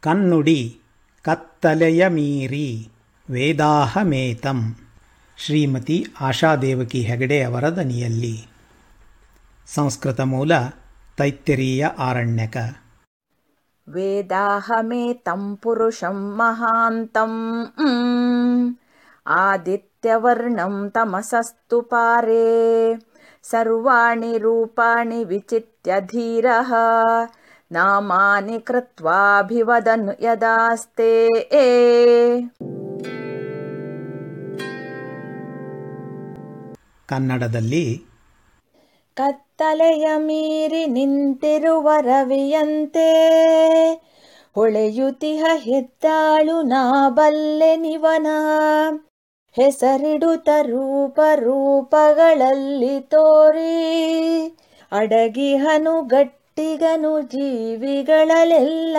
ಕನ್ನುಡಿ, ಕತ್ತಲೆಯ ಮೀರಿ, ವೇದಾಹಮೇತಂ. ಶ್ರೀಮತಿ ಆಶಾದೇವಕಿ ಹೆಗಡೆ ಅವರ ದನಿಯಲ್ಲಿ. ಸಂಸ್ಕೃತ ಮೂಲ, ತೈತ್ತೆರೀಯ ಆರಣ್ಯಕ. ವೇದಾಹಮೇತಂ ಪುರುಷಂ ಮಹಾಂತಂ. ಆದಿತ್ಯವರ್ಣಂ ತಮಸಸ್ತು ಪಾರೇ. ಸರ್ವಾಣಿ ರೂಪಾಣಿ ವಿಚಿತ್ಯ ಧೀರಃ. नामानि कृत्वाभिवदन् यदास्ते ಕನ್ನಡದಲ್ಲಿ ಕತ್ತಲೆಯ ಮೀರಿ ನಿಂತಿರುವ ರವಿಯಂತೆ ಹೊಳೆಯುತಿಹ ಹೆದ್ದಾಳು ನಾ ಬಲ್ಲೆ ನಿವನ ಹೆಸರಿಡುತ್ತ ರೂಪ ರೂಪಗಳಲ್ಲಿ ತೋರಿ ಅಡಗಿಹನು ಗಟ್ಟಿಗನು ಜೀವಿಗಳಲ್ಲೆಲ್ಲ